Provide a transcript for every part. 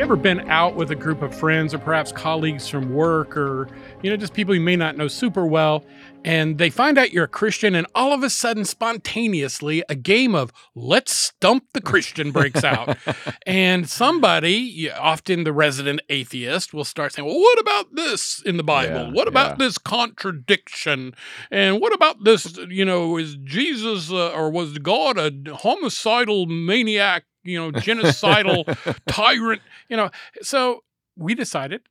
you ever been out with a group of friends or perhaps colleagues from work or, you know, just people you may not know super well, and they find out you're a Christian, and all of a sudden, spontaneously, a game of let's stump the Christian breaks out. and somebody, often the resident atheist, will start saying, Well, what about this in the Bible? Yeah, what about yeah. this contradiction? And what about this, you know, is Jesus uh, or was God a homicidal maniac, you know, genocidal tyrant? You know, so we decided,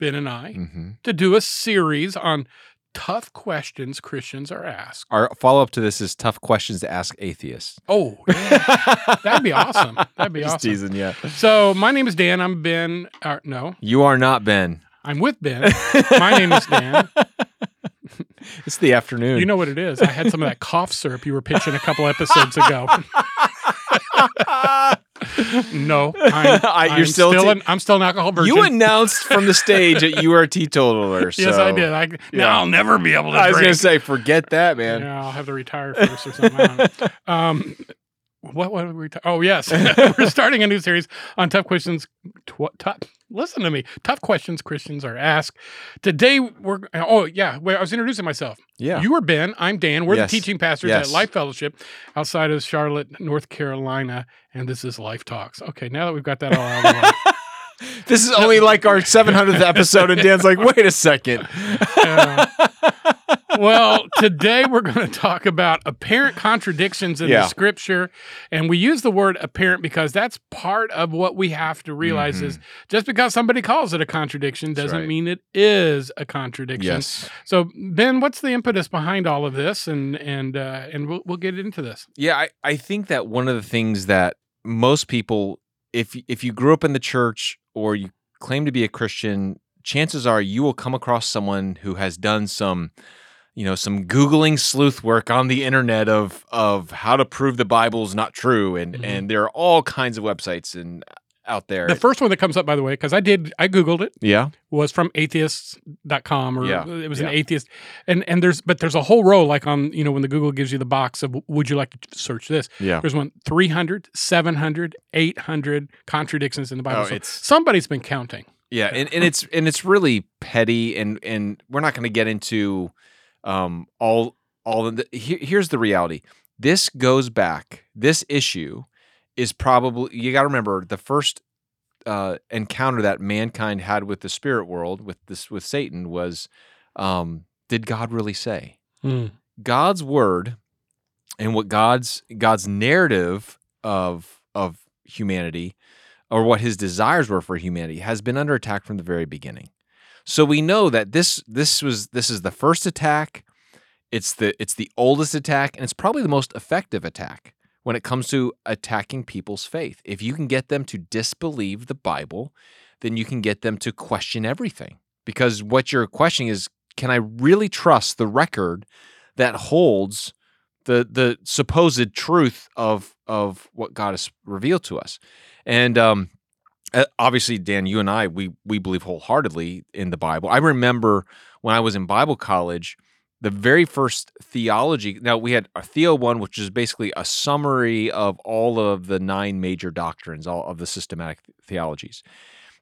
Ben and I, hmm to do a series on tough questions Christians are asked. Our follow up to this is tough questions to ask atheists. Oh, yeah. that'd be awesome. That'd be Just awesome. teasing, yeah. So my name is Dan. I'm Ben. Uh, no, You are not Ben. I'm with Ben. My name is Dan. It's the afternoon. You know what it is? I had some of that cough syrup you were pitching a couple episodes ago. No, I'm, I- you're I'm still ta- an, I'm still an alcohol virgin. you announced from the stage that you were a teetotaler. yes, I did. I, yeah. Now I'll never be able to I was going to say, forget that, man. Yeah, I'll have to retire first or something. I don't know. um, what what were we? Ta- oh yes, we're starting a new series on tough questions. Tw- tough, listen to me. Tough questions Christians are asked. Today we're. Oh yeah, wait, I was introducing myself. Yeah. You are Ben. I'm Dan. We're Yes. the teaching pastors Yes. at Life Fellowship outside of Charlotte, North Carolina, and this is Life Talks. Okay, now that we've got that all out of the way. this is only like our 700th episode, and Dan's like, wait a second. Uh, well, today we're going to talk about apparent contradictions in Yeah. the scripture. And we use the word apparent because that's part of what we have to realize is just because somebody calls it a contradiction Mm-hmm. Doesn't right. mean it is a contradiction. yes. So, Ben, what's the impetus behind all of this? And and uh, and we'll, we'll get into this. Yeah, I, I think that one of the things that most people, if if you grew up in the church or you claim to be a Christian, chances are you will come across someone who has done some, you know, some googling sleuth work on the internet of of how to prove the Bible's not true, and Mhm. and there are all kinds of websites and out there. The first one that comes up, by the way, because I did, I Googled it, yeah, was from atheists.com or Yeah, it was an atheist. And and there's but there's a whole row like on you know when the google gives you the box of would you like to search this? Yeah. there's one 300 700 800 contradictions in the bible. Oh, So it's- somebody's been counting. Yeah, and, and it's and it's really petty, and and we're not going to get into um all all the. Here, here's the reality. This goes back. This issue is probably you got to remember the first uh, encounter that mankind had with the spirit world with this with Satan was, um, did God really say? God's word and what God's God's narrative of of humanity or what his desires were for humanity has been under attack from the very beginning. So we know that this this was this is the first attack. It's the it's the oldest attack and it's probably the most effective attack when it comes to attacking people's faith. If you can get them to disbelieve the Bible, then you can get them to question everything. Because what you're questioning is can I really trust the record that holds the the supposed truth of of what God has revealed to us. And um, obviously, Dan, you and I, we we believe wholeheartedly in the Bible. I remember when I was in Bible college, the very first theology. Now we had a Theo one, which is basically a summary of all of the nine major doctrines, all of the systematic theologies.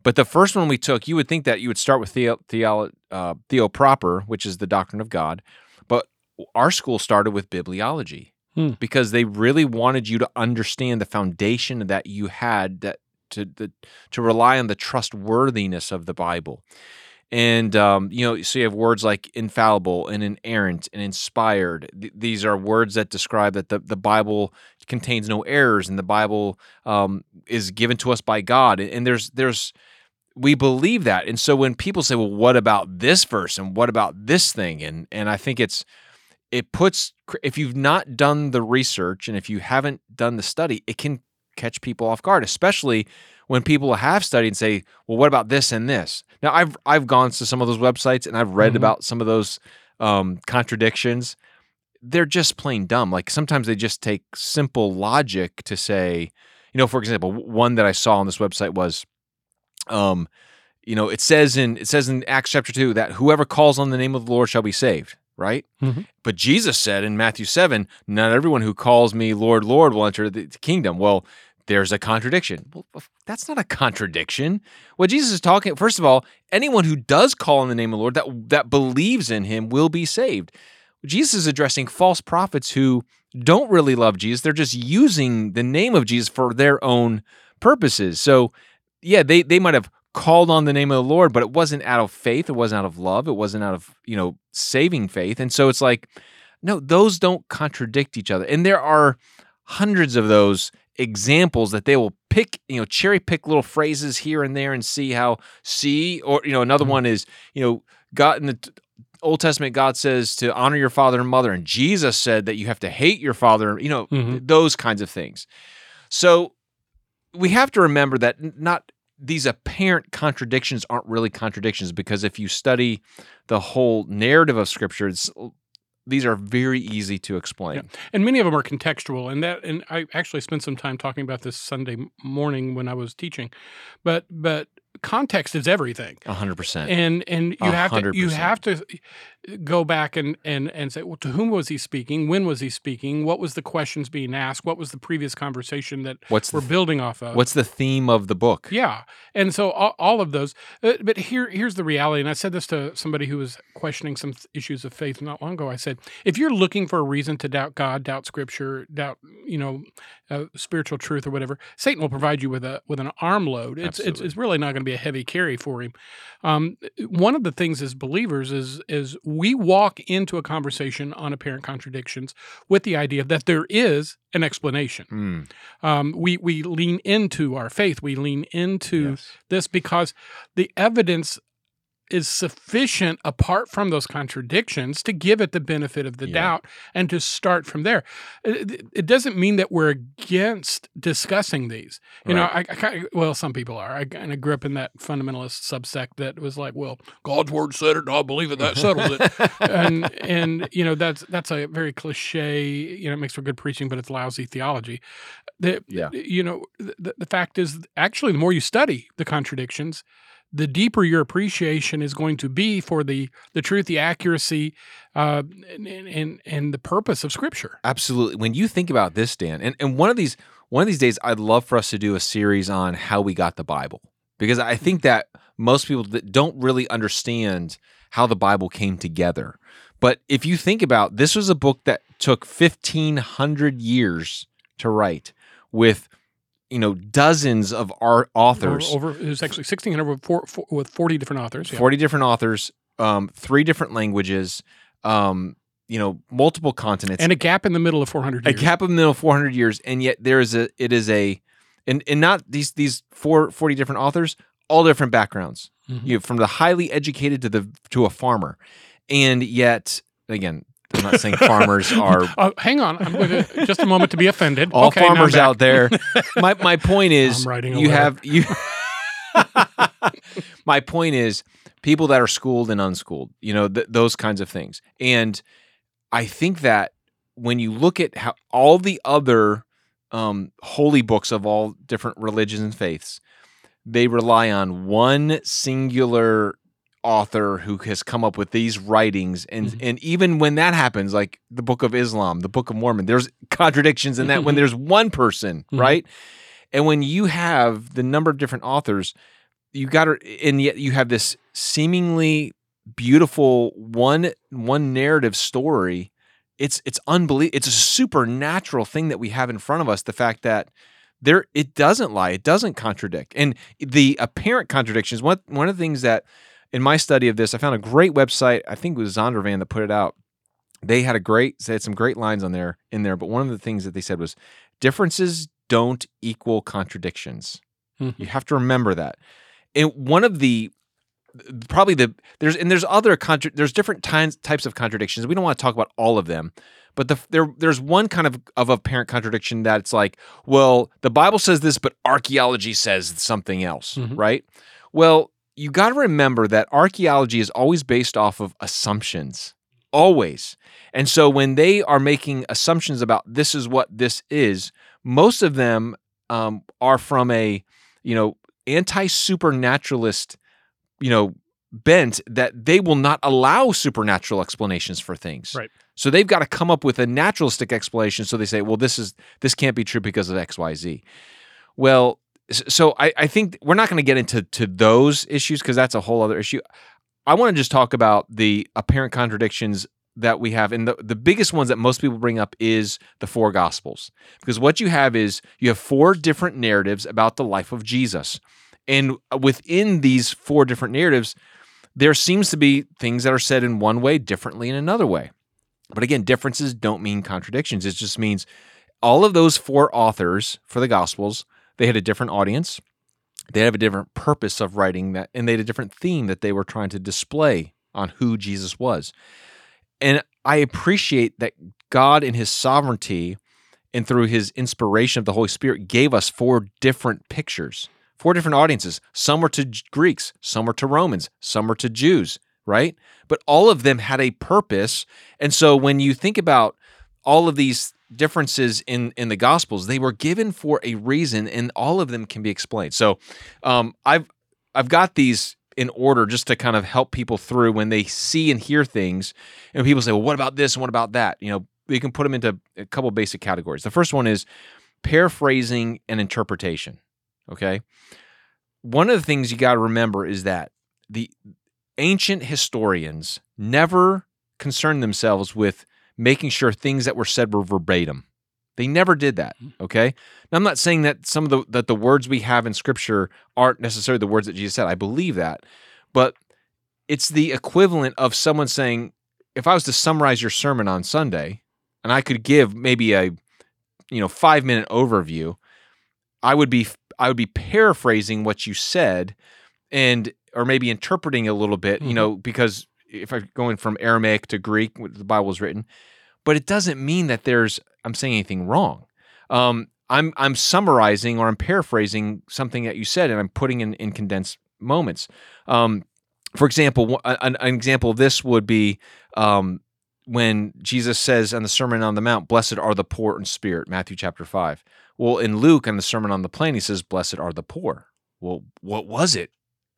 But the first one we took, you would think that you would start with Theo, Theo, uh, Theo proper, which is the doctrine of God. But our school started with bibliology Hmm. because they really wanted you to understand the foundation that you had that to the, to rely on the trustworthiness of the Bible. And um, you know, so you have words like infallible and inerrant and inspired. Th- these are words that describe that the, the Bible contains no errors, and the Bible um, is given to us by God. And, there's there's we believe that. And so when people say, "Well, what about this verse?" and "What about this thing?" and and I think it's it puts if you've not done the research and if you haven't done the study, it can catch people off guard, especially when people have studied and say, "Well, what about this and this?" Now, I've I've gone to some of those websites and I've read Mhm. about some of those um, contradictions. They're just plain dumb. Like sometimes they just take simple logic to say, you know, for example, one that I saw on this website was, um, you know, it says in it says in Acts chapter two that whoever calls on the name of the Lord shall be saved, right? Mhm. But Jesus said in Matthew seven, not everyone who calls me Lord, Lord will enter the kingdom. Well, there's a contradiction. Well, that's not a contradiction. What Jesus is talking, first of all, anyone who does call on the name of the Lord that that believes in him will be saved. Jesus is addressing false prophets who don't really love Jesus. They're just using the name of Jesus for their own purposes. So, yeah, they they might have called on the name of the Lord, but it wasn't out of faith, it wasn't out of love, it wasn't out of, you know, saving faith. And so it's like no, those don't contradict each other. And there are hundreds of those examples that they will pick, you know, cherry pick little phrases here and there and see how see or you know another Mhm. one is, you know, God in the Old Testament God says to honor your father and mother and Jesus said that you have to hate your father, you know, Mhm. th- those kinds of things. So we have to remember that not these apparent contradictions aren't really contradictions because if you study the whole narrative of scripture it's, these are very easy to explain. and many of them are contextual and that and i actually spent some time talking about this sunday morning when i was teaching but but context is everything A 100%. and and you A have to you have to go back and and and say well to whom was he speaking when was he speaking what was the questions being asked what was the previous conversation that what's we're the building off of what's the theme of the book? yeah, and so all, all of those. Uh, but here, here's the reality, and I said this to somebody who was questioning some th- issues of faith not long ago. I said, if you're looking for a reason to doubt God, doubt Scripture, doubt you know uh, spiritual truth or whatever, Satan will provide you with a with an armload. It's it's, it's really not going to be a heavy carry for him. Um, one of the things as believers is is we walk into a conversation on apparent contradictions with the idea that there is an explanation Mm, um, we we lean into our faith. We lean into yes. this because the evidence is sufficient apart from those contradictions to give it the benefit of the Yeah. doubt and to start from there. Uh, it, it doesn't mean that we're against discussing these. You know, I, I kind of, well, some people are. I kind of grew up in that fundamentalist subsect that was like, well, God's word said it, and I believe it. That settles it and and you know that's that's a very cliche you know it makes for good preaching but it's lousy theology the, Yeah. you know the, the fact is actually the more you study the contradictions the deeper your appreciation is going to be for the the truth the accuracy uh, and, and and the purpose of scripture Absolutely. When you think about this, Dan, and, and one of these one of these days, I'd love for us to do a series on how we got the Bible because I think that most people don't really understand how the Bible came together. But if you think about this, was a book that took fifteen hundred years to write, with you know dozens of art authors, over, over it was actually 1600 with, four, four, with 40 different authors yeah. 40 different authors, um, three different languages, um, you know, multiple continents, and a gap in the middle of 400 a years. gap of the middle of 400 years and yet there is a it is a and and not these these four, 40 different authors all different backgrounds. Mhm. you know, from the highly educated to the to a farmer. And yet again i'm not saying farmers are Uh, hang on, I'm going to just a moment to be offended. all Okay, farmers out there my my point is I'm writing a you letter. have you my point is people that are schooled and unschooled you know th- those kinds of things and i think that when you look at how all the other um, holy books of all different religions and faiths they rely on one singular author who has come up with these writings and Mhm. and even when that happens like the book of Islam the book of Mormon there's contradictions in that when there's one person Mhm. right and when you have the number of different authors you got to and yet you have this seemingly beautiful one one narrative story it's it's unbelievable it's a supernatural thing that we have in front of us the fact that there it doesn't lie it doesn't contradict and the apparent contradictions one one of the things that in my study of this i found a great website. I think it was zondervan that put it out. They had a great they had some great lines on there in there but one of the things that they said was differences don't equal contradictions. Mhm. you have to remember that. And one of the probably the there's and there's other contra- there's different types types of contradictions. We don't want to talk about all of them but the there there's one kind of of apparent contradiction that it's like well the bible says this but archaeology says something else Mhm. right? Well you got to remember that archaeology is always based off of assumptions always. And so when they are making assumptions about this is what this is most of them um, are from a you know anti-supernaturalist you know bent that they will not allow supernatural explanations for things. Right. so they've got to come up with a naturalistic explanation so they say well this is this can't be true because of xyz Well, s- so I, I think we're not going to get into to those issues because that's a whole other issue. I want to just talk about the apparent contradictions that we have. And the, the biggest ones that most people bring up is the four gospels. Because what you have is you have four different narratives about the life of Jesus. And uh, within these four different narratives, there seems to be things that are said in one way differently in another way. But again, differences don't mean contradictions. It just means all of those four authors for the gospels, they had a different audience. They have a different purpose of writing that, and they had a different theme that they were trying to display on who Jesus was. And I appreciate that God, in His sovereignty and through His inspiration of the Holy Spirit, gave us four different pictures, four different audiences. Some were to Greeks, some were to Romans, some were to Jews, right? But all of them had a purpose. And so when you think about all of these differences in in the gospels they were given for a reason and all of them can be explained. So um i've i've got these in order just to kind of help people through when they see and hear things and people say well what about this? And what about that? You know we can put them into a couple basic categories. The first one is paraphrasing and interpretation okay? One of the things you got to remember is that the ancient historians never concerned themselves with making sure things that were said were verbatim. They never did that. Okay. Now I'm not saying that some of the that the words we have in scripture aren't necessarily the words that Jesus said. I believe that. But it's the equivalent of someone saying, if I was to summarize your sermon on Sunday, and I could give maybe a you know five minute overview, I would be I would be paraphrasing what you said and or maybe interpreting a little bit, you Mhm. know, because if I'm going from Aramaic to Greek, the Bible is written, but it doesn't mean that there's I'm saying anything wrong. Um, I'm I'm summarizing or I'm paraphrasing something that you said, and I'm putting in in condensed moments. Um, for example, an, an example of this would be um, when Jesus says on the Sermon on the Mount, "Blessed are the poor in spirit," Matthew chapter five. Well, in Luke, on the Sermon on the Plain, he says, "Blessed are the poor." Well, what was it?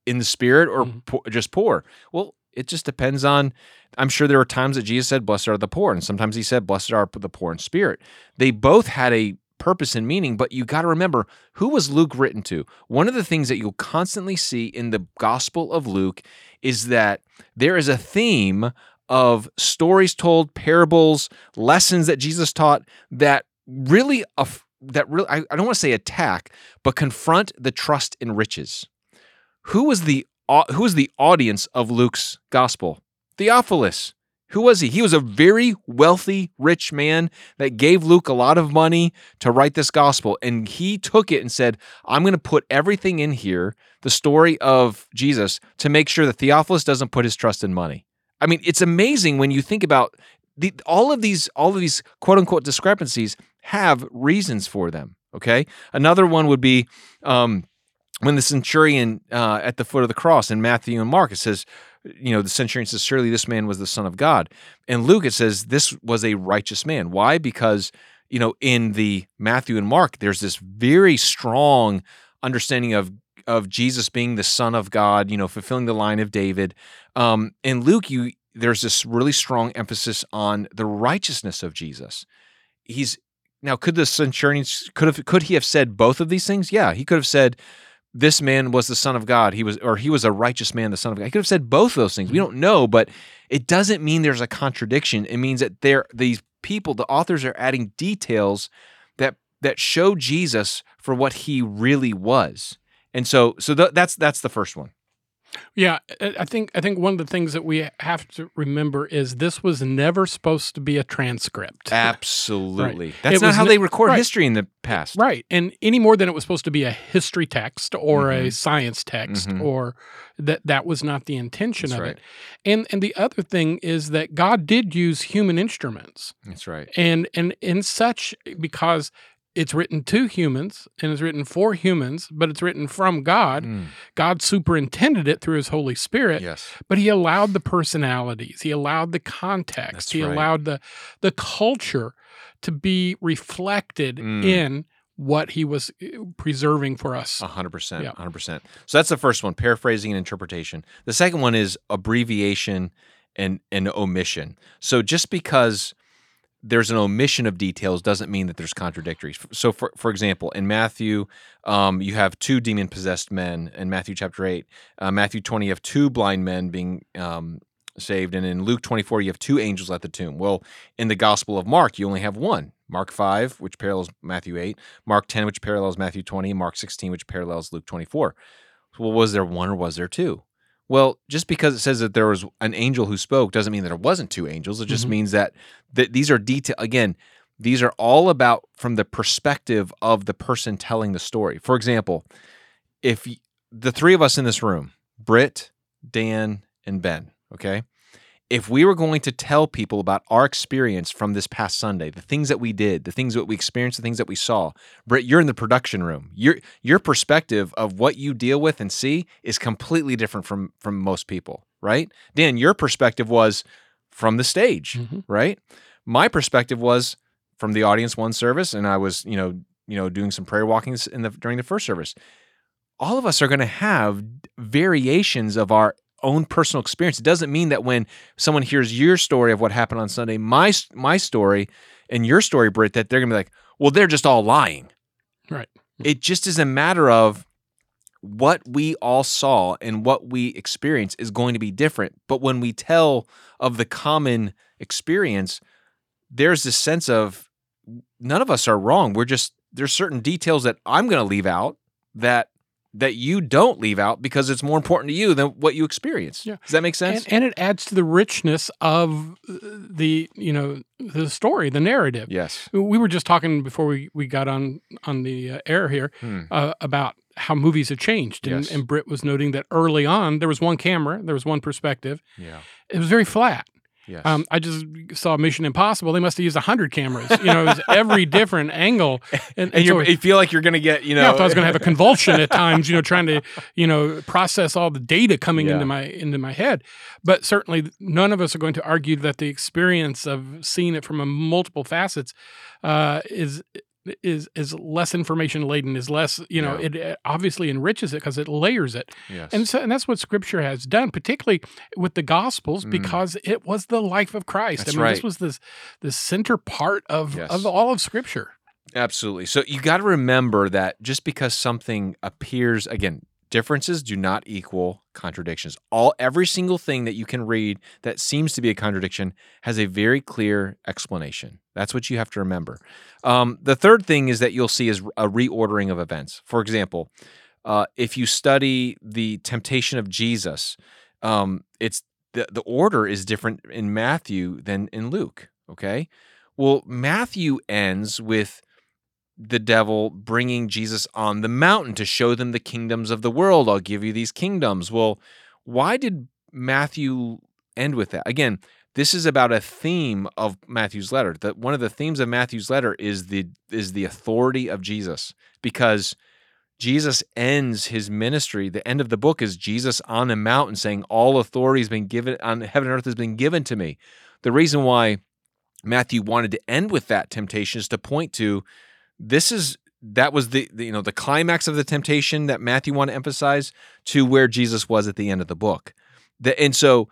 In the spirit or Mhm. po- just poor? Well, it just depends on. I'm sure there were times that Jesus said, "Blessed are the poor," and sometimes he said, "Blessed are the poor in spirit." They both had a purpose and meaning, but you got to remember who was Luke written to. One of the things that you'll constantly see in the Gospel of Luke is that there is a theme of stories told, parables, lessons that Jesus taught that really aff- that really I, I don't want to say attack, but confront the trust in riches. Who was the who was the audience of Luke's gospel? Theophilus. Who was he? He was a very wealthy, rich man that gave Luke a lot of money to write this gospel. And he took it and said, I'm going to put everything in here, the story of Jesus, to make sure that Theophilus doesn't put his trust in money. I mean, it's amazing when you think about the, all of these, all of these quote unquote discrepancies have reasons for them. Okay. Another one would be um, when the centurion uh, at the foot of the cross in Matthew and Mark, it says, you know, the centurion says, Surely this man was the Son of God. In Luke, it says, This was a righteous man. Why? Because, you know, in the Matthew and Mark, there's this very strong understanding of of Jesus being the Son of God, you know, fulfilling the line of David. Um, in Luke, you there's this really strong emphasis on the righteousness of Jesus. He's now could the centurion could have could he have said both of these things? Yeah, he could have said this man was the son of God. He was or he was a righteous man, the son of God. He could have said both of those things. We mm-hmm. don't know, but it doesn't mean there's a contradiction. It means that there these people, the authors are adding details that that show Jesus for what he really was. And so so th- that's that's the first one. Yeah, I think I think one of the things that we have to remember is this was never supposed to be a transcript. Absolutely. That's It not how ne- they record right. history in the past. Right. And any more than it was supposed to be a history text or a Mhm. science text Mhm. or that that was not the intention That's of right. it. And and the other thing is that God did use human instruments. That's right. And and in such because it's written to humans and it's written for humans, but it's written from God. Mm, God superintended it through his Holy Spirit, yes. but he allowed the personalities, he allowed the context, That's he right. allowed the the culture to be reflected Mm. in what he was uh, preserving for us. A hundred percent. Yeah. hundred percent. So that's the first one, paraphrasing and interpretation. The second one is abbreviation and and omission. So just because there's an omission of details doesn't mean that there's contradictories. So, for for example, in Matthew, um, you have two demon possessed men. In Matthew chapter eight, uh, Matthew twenty, you have two blind men being um, saved, and in Luke twenty four, you have two angels at the tomb. Well, in the Gospel of Mark, you only have one. Mark 5, which parallels Matthew 8, Mark 10, which parallels Matthew 20, Mark 16, which parallels Luke 24. Well, was there one or was there two? Well, just because it says that there was an angel who spoke doesn't mean that there wasn't two angels. It just Mhm. means that, that these are detail again, these are all about from the perspective of the person telling the story. For example, if y- the three of us in this room, Britt, Dan, and Ben, okay? If we were going to tell people about our experience from this past Sunday, the things that we did, the things that we experienced, the things that we saw, Britt, you're in the production room. Your your perspective of what you deal with and see is completely different from from most people, right? Dan, your perspective was from the stage, Mhm. right? My perspective was from the audience one service, and I was, you know, you know, doing some prayer walkings in the during the first service. All of us are going to have variations of our own personal experience. It doesn't mean that when someone hears your story of what happened on Sunday, my my story and your story, Britt, that they're gonna be like, well, they're just all lying. Right. It just is a matter of what we all saw and what we experience is going to be different. But when we tell of the common experience, there's this sense of none of us are wrong. We're just there's certain details that I'm going to leave out that that you don't leave out because it's more important to you than what you experience. Yeah. Does that make sense? And, and it adds to the richness of uh, the you know the story, the narrative. yes. We were just talking before we, we got on on the uh, air here Hmm. uh, about how movies have changed, and, Yes. and Britt was noting that early on there was one camera, there was one perspective. Yeah. It was very flat. Yes. Um, I just saw Mission Impossible. They must have used hundred cameras. You know, it was every different angle. And, and so you, feel like you're going to get, you know, yeah, I was going to have a convulsion at times, you know, trying to, you know, process all the data coming Yeah. into my into my head. But certainly, none of us are going to argue that the experience of seeing it from a multiple facets uh, is is is less information laden. Is less, you know, Yeah. it obviously enriches it because it layers it, yes. and so and that's what Scripture has done, particularly with the Gospels, Mm. because it was the life of Christ. That's I mean, this was this the center part of Yes. of all of Scripture. Absolutely. So you got to remember that just because something appears again, differences do not equal contradictions. All every single thing that you can read that seems to be a contradiction has a very clear explanation. That's what you have to remember. Um, the third thing is that you'll see is a reordering of events. For example, uh, if you study the temptation of Jesus, um, it's the, the order is different in Matthew than in Luke. Okay. Well, Matthew ends with the devil bringing Jesus on the mountain to show them the kingdoms of the world. I'll give you these kingdoms. Well, why did Matthew end with that? Again, this is about a theme of Matthew's letter. That one of the themes of Matthew's letter is the is the authority of Jesus because Jesus ends his ministry. The end of the book is Jesus on a mountain saying, All authority has been given on heaven and earth has been given to me. The reason why Matthew wanted to end with that temptation is to point to this is that was the, the you know the climax of the temptation that Matthew wanted to emphasize to where Jesus was at the end of the book. The, and so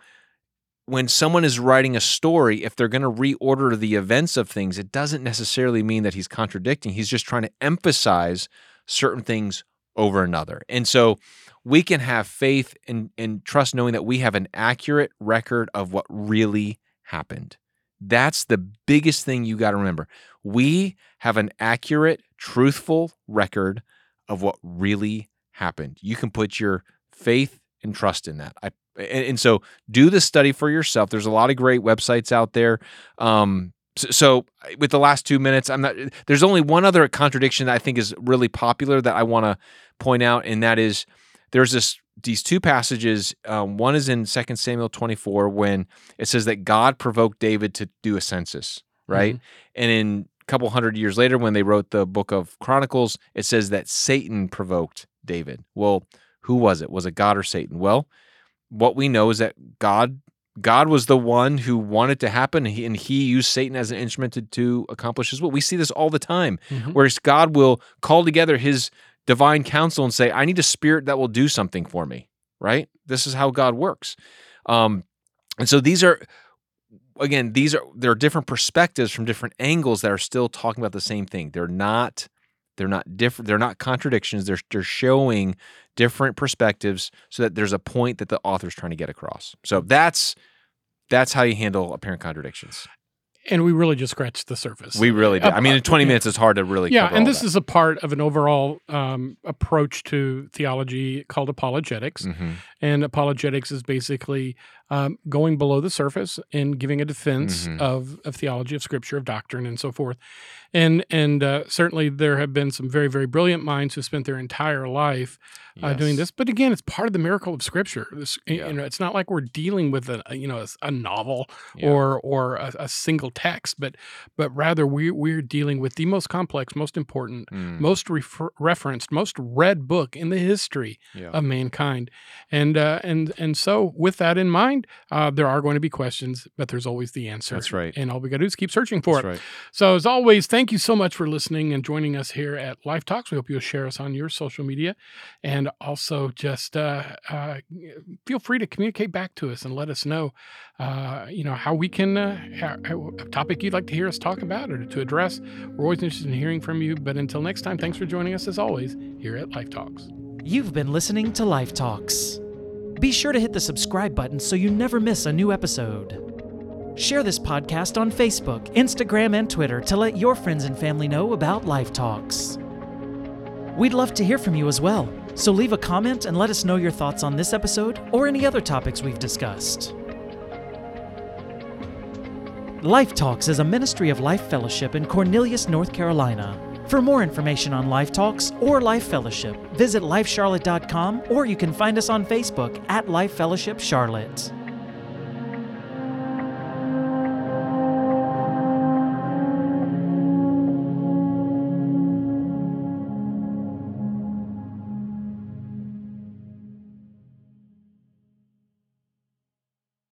when someone is writing a story, if they're going to reorder the events of things, it doesn't necessarily mean that he's contradicting. He's just trying to emphasize certain things over another. And so we can have faith and, and trust knowing that we have an accurate record of what really happened. That's the biggest thing you got to remember. We have an accurate, truthful record of what really happened. You can put your faith and trust in that. I and, and so do the study for yourself. There's a lot of great websites out there. Um, so, so with the last two minutes, I'm not. There's only one other contradiction that I think is really popular that I want to point out, and that is there's this these two passages. Um, one is in 2 Samuel 24 when it says that God provoked David to do a census, right? And in a couple hundred years later, when they wrote the book of Chronicles, it says that Satan provoked David. Well, who was it? Was it God or Satan? Well, what we know is that God God was the one who wanted to happen, and he, and he used Satan as an instrument to, to accomplish his will. We see this all the time, Mhm. where God will call together His divine counsel and say, "I need a spirit that will do something for me." Right? This is how God works. Um, and so these are again, these are there are different perspectives from different angles that are still talking about the same thing. They're not they're not different. They're not contradictions. They're they're showing different perspectives so that there's a point that the author's trying to get across. So that's that's how you handle apparent contradictions. And we really just scratched the surface. We really did. I mean, in uh, 20 yeah. minutes, it's hard to really. yeah, and this that. is a part of an overall um, approach to theology called apologetics. Mhm. And apologetics is basically um, going below the surface and giving a defense Mhm. of, of theology, of scripture, of doctrine, and so forth. And and uh, certainly there have been some very very brilliant minds who spent their entire life uh, doing this. But again, it's part of the miracle of scripture. This, Yeah. You know, it's not like we're dealing with a you know a novel Yeah. or or a, a single text, but but rather we we're dealing with the most complex, most important, Mm, most refer- referenced, most read book in the history yeah. of mankind. And uh, and and so with that in mind, uh, there are going to be questions, but there's always the answer. That's right. And all we got to do is keep searching for That's it. right. So as always, thank you so much for listening and joining us here at Life Talks. We hope you'll share us on your social media, and also just uh, uh, feel free to communicate back to us and let us know, uh, you know, how we can uh, a topic you'd like to hear us talk about or to address. We're always interested in hearing from you. But until next time, thanks for joining us as always here at Life Talks. You've been listening to Life Talks. Be sure to hit the subscribe button so you never miss a new episode. Share this podcast on Facebook, Instagram, and Twitter to let your friends and family know about Life Talks. We'd love to hear from you as well, so leave a comment and let us know your thoughts on this episode or any other topics we've discussed. Life Talks is a ministry of Life Fellowship in Cornelius, North Carolina. For more information on Life Talks or Life Fellowship, visit lifecharlotte.com or you can find us on Facebook at Life Fellowship Charlotte.